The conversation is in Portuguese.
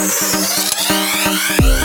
Música